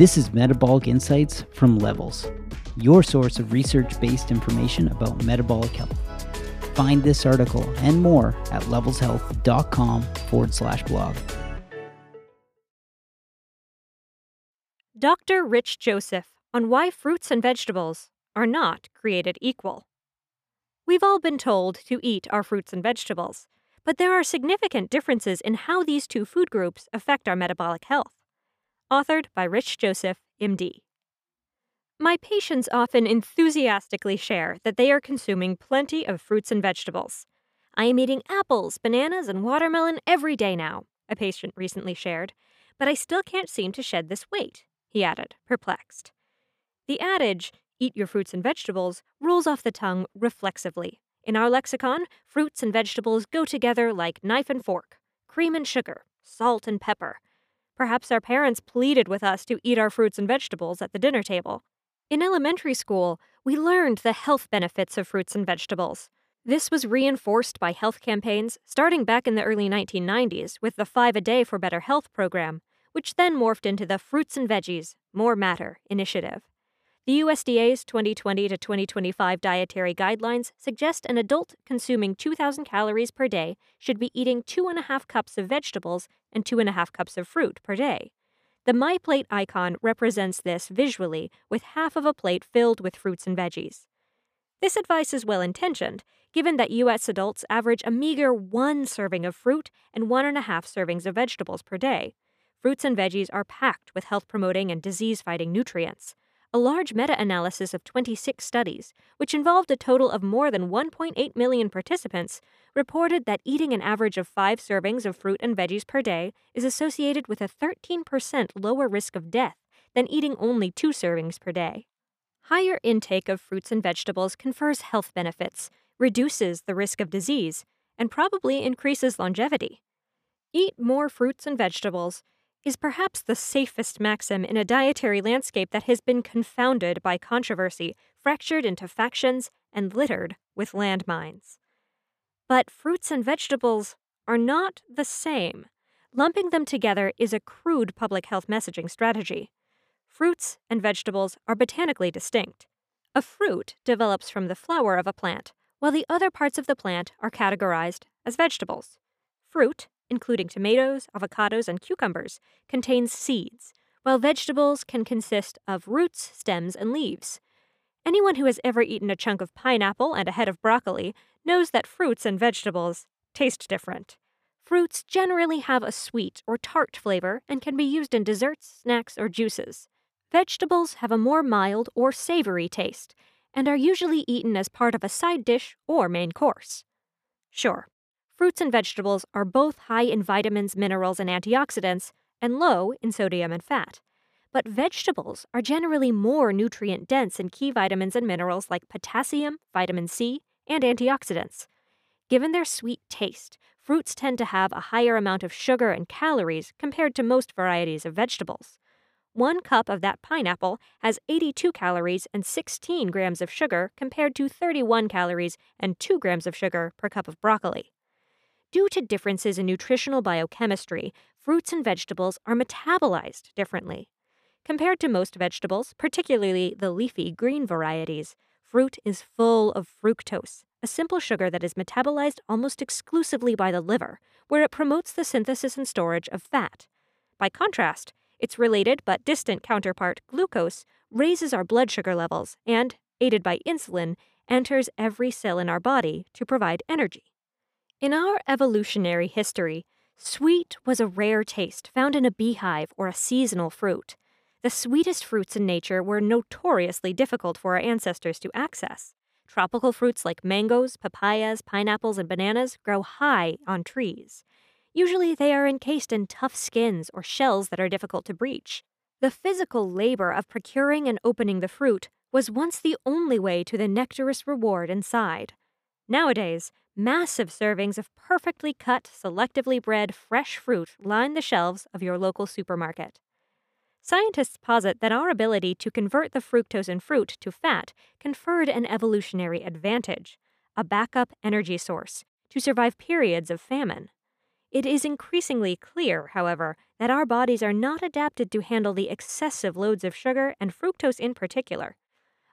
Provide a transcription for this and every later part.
This is Metabolic Insights from Levels, your source of research based information about metabolic health. Find this article and more at levelshealth.com forward slash blog. Dr. Rich Joseph on why fruits and vegetables are not created equal. We've all been told to eat our fruits and vegetables, but there are significant differences in how these two food groups affect our metabolic health. Authored by Rich Joseph, MD. My patients often enthusiastically share that they are consuming plenty of fruits and vegetables. I am eating apples, bananas, and watermelon every day now, a patient recently shared, but I still can't seem to shed this weight, he added, perplexed. The adage, eat your fruits and vegetables, rolls off the tongue reflexively. In our lexicon, fruits and vegetables go together like knife and fork, cream and sugar, salt and pepper. Perhaps our parents pleaded with us to eat our fruits and vegetables at the dinner table. In elementary school, we learned the health benefits of fruits and vegetables. This was reinforced by health campaigns starting back in the early 1990s with the Five a Day for Better Health program, which then morphed into the Fruits and Veggies, More Matter initiative. The USDA's 2020 to 2025 dietary guidelines suggest an adult consuming 2,000 calories per day should be eating two and a half cups of vegetables and two and a half cups of fruit per day. The My Plate icon represents this visually with half of a plate filled with fruits and veggies. This advice is well intentioned, given that U.S. adults average a meager one serving of fruit and one and a half servings of vegetables per day. Fruits and veggies are packed with health promoting and disease fighting nutrients a large meta analysis of 26 studies, which involved a total of more than 1.8 million participants, reported that eating an average of five servings of fruit and veggies per day is associated with a 13% lower risk of death than eating only two servings per day. Higher intake of fruits and vegetables confers health benefits, reduces the risk of disease, and probably increases longevity. Eat more fruits and vegetables is perhaps the safest maxim in a dietary landscape that has been confounded by controversy, fractured into factions, and littered with landmines. But fruits and vegetables are not the same. Lumping them together is a crude public health messaging strategy. Fruits and vegetables are botanically distinct. A fruit develops from the flower of a plant, while the other parts of the plant are categorized as vegetables. Fruit including tomatoes, avocados, and cucumbers, contains seeds, while vegetables can consist of roots, stems, and leaves. Anyone who has ever eaten a chunk of pineapple and a head of broccoli knows that fruits and vegetables taste different. Fruits generally have a sweet or tart flavor and can be used in desserts, snacks, or juices. Vegetables have a more mild or savory taste and are usually eaten as part of a side dish or main course. Sure, fruits and vegetables are both high in vitamins, minerals, and antioxidants, and low in sodium and fat. But vegetables are generally more nutrient dense in key vitamins and minerals like potassium, vitamin C, and antioxidants. Given their sweet taste, fruits tend to have a higher amount of sugar and calories compared to most varieties of vegetables. One cup of that pineapple has 82 calories and 16 grams of sugar compared to 31 calories and 2 grams of sugar per cup of broccoli. Due to differences in nutritional biochemistry, fruits and vegetables are metabolized differently. Compared to most vegetables, particularly the leafy green varieties, fruit is full of fructose, a simple sugar that is metabolized almost exclusively by the liver, where it promotes the synthesis and storage of fat. By contrast, its related but distant counterpart, glucose, raises our blood sugar levels and, aided by insulin, enters every cell in our body to provide energy. In our evolutionary history, sweet was a rare taste found in a beehive or a seasonal fruit. The sweetest fruits in nature were notoriously difficult for our ancestors to access. Tropical fruits like mangoes, papayas, pineapples, and bananas grow high on trees. Usually, they are encased in tough skins or shells that are difficult to breach. The physical labor of procuring and opening the fruit was once the only way to the nectarous reward inside. Nowadays, Massive servings of perfectly cut, selectively bred fresh fruit line the shelves of your local supermarket. Scientists posit that our ability to convert the fructose in fruit to fat conferred an evolutionary advantage, a backup energy source, to survive periods of famine. It is increasingly clear, however, that our bodies are not adapted to handle the excessive loads of sugar and fructose in particular.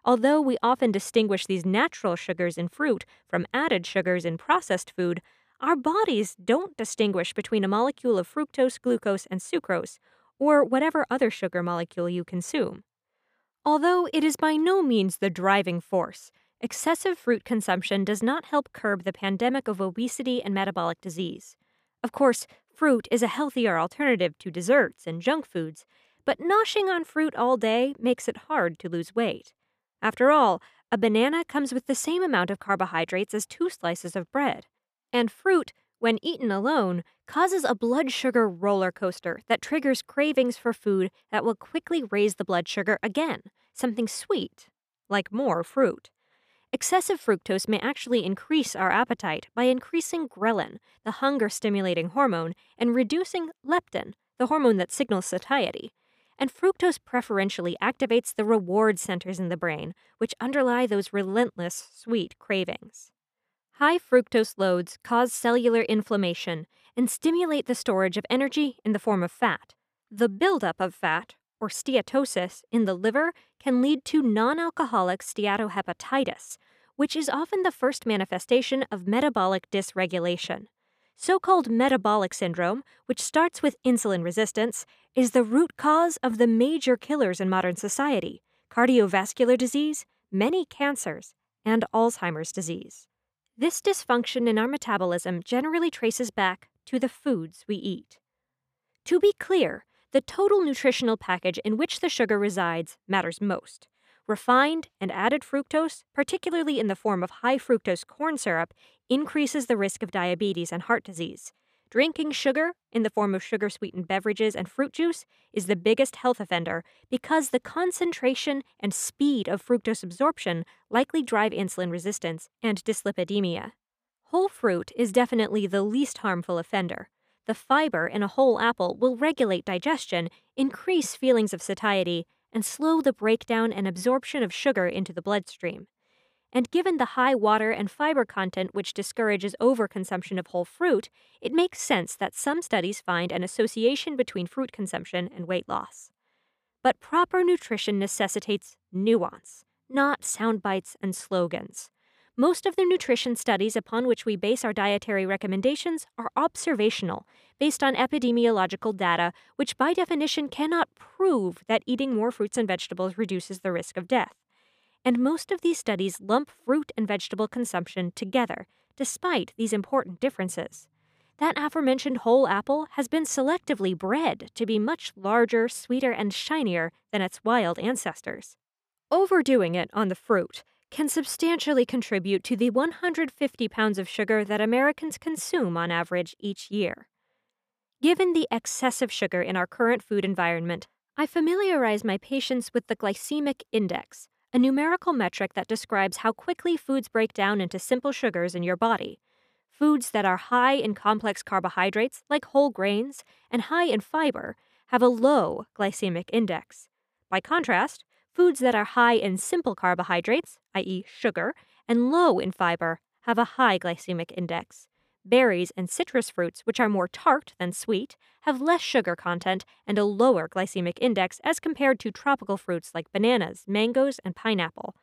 Although we often distinguish these natural sugars in fruit from added sugars in processed food, our bodies don't distinguish between a molecule of fructose, glucose, and sucrose, or whatever other sugar molecule you consume. Although it is by no means the driving force, excessive fruit consumption does not help curb the pandemic of obesity and metabolic disease. Of course, fruit is a healthier alternative to desserts and junk foods, but noshing on fruit all day makes it hard to lose weight. After all, a banana comes with the same amount of carbohydrates as two slices of bread. And fruit, when eaten alone, causes a blood sugar roller coaster that triggers cravings for food that will quickly raise the blood sugar again, something sweet, like more fruit. Excessive fructose may actually increase our appetite by increasing ghrelin, the hunger stimulating hormone, and reducing leptin, the hormone that signals satiety. And fructose preferentially activates the reward centers in the brain, which underlie those relentless sweet cravings. High fructose loads cause cellular inflammation and stimulate the storage of energy in the form of fat. The buildup of fat, or steatosis in the liver can lead to non alcoholic steatohepatitis, which is often the first manifestation of metabolic dysregulation. So called metabolic syndrome, which starts with insulin resistance, is the root cause of the major killers in modern society cardiovascular disease, many cancers, and Alzheimer's disease. This dysfunction in our metabolism generally traces back to the foods we eat. To be clear, the total nutritional package in which the sugar resides matters most. Refined and added fructose, particularly in the form of high fructose corn syrup, increases the risk of diabetes and heart disease. Drinking sugar, in the form of sugar sweetened beverages and fruit juice, is the biggest health offender because the concentration and speed of fructose absorption likely drive insulin resistance and dyslipidemia. Whole fruit is definitely the least harmful offender, the fiber in a whole apple will regulate digestion, increase feelings of satiety, and slow the breakdown and absorption of sugar into the bloodstream. And given the high water and fiber content which discourages overconsumption of whole fruit, it makes sense that some studies find an association between fruit consumption and weight loss. But proper nutrition necessitates nuance, not sound bites and slogans. Most of the nutrition studies upon which we base our dietary recommendations are observational, based on epidemiological data, which by definition cannot prove that eating more fruits and vegetables reduces the risk of death. And most of these studies lump fruit and vegetable consumption together, despite these important differences. That aforementioned whole apple has been selectively bred to be much larger, sweeter, and shinier than its wild ancestors. Overdoing it on the fruit can substantially contribute to the 150 pounds of sugar that Americans consume on average each year. Given the excessive sugar in our current food environment, I familiarize my patients with the glycemic index, a numerical metric that describes how quickly foods break down into simple sugars in your body. Foods that are high in complex carbohydrates, like whole grains, and high in fiber, have a low glycemic index. By contrast, Foods that are high in simple carbohydrates, i.e., sugar, and low in fiber, have a high glycemic index. Berries and citrus fruits, which are more tart than sweet, have less sugar content and a lower glycemic index as compared to tropical fruits like bananas, mangoes, and pineapple.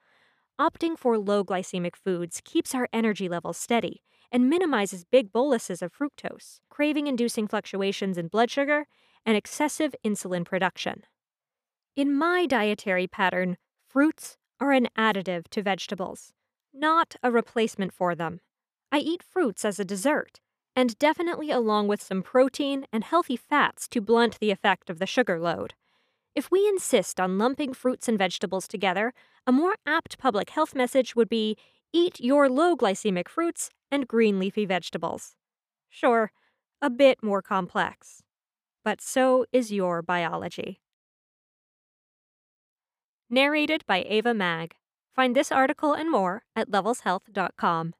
Opting for low glycemic foods keeps our energy levels steady and minimizes big boluses of fructose, craving inducing fluctuations in blood sugar, and excessive insulin production. In my dietary pattern, fruits are an additive to vegetables, not a replacement for them. I eat fruits as a dessert, and definitely along with some protein and healthy fats to blunt the effect of the sugar load. If we insist on lumping fruits and vegetables together, a more apt public health message would be eat your low glycemic fruits and green leafy vegetables. Sure, a bit more complex. But so is your biology. Narrated by Ava Mag. Find this article and more at levelshealth.com.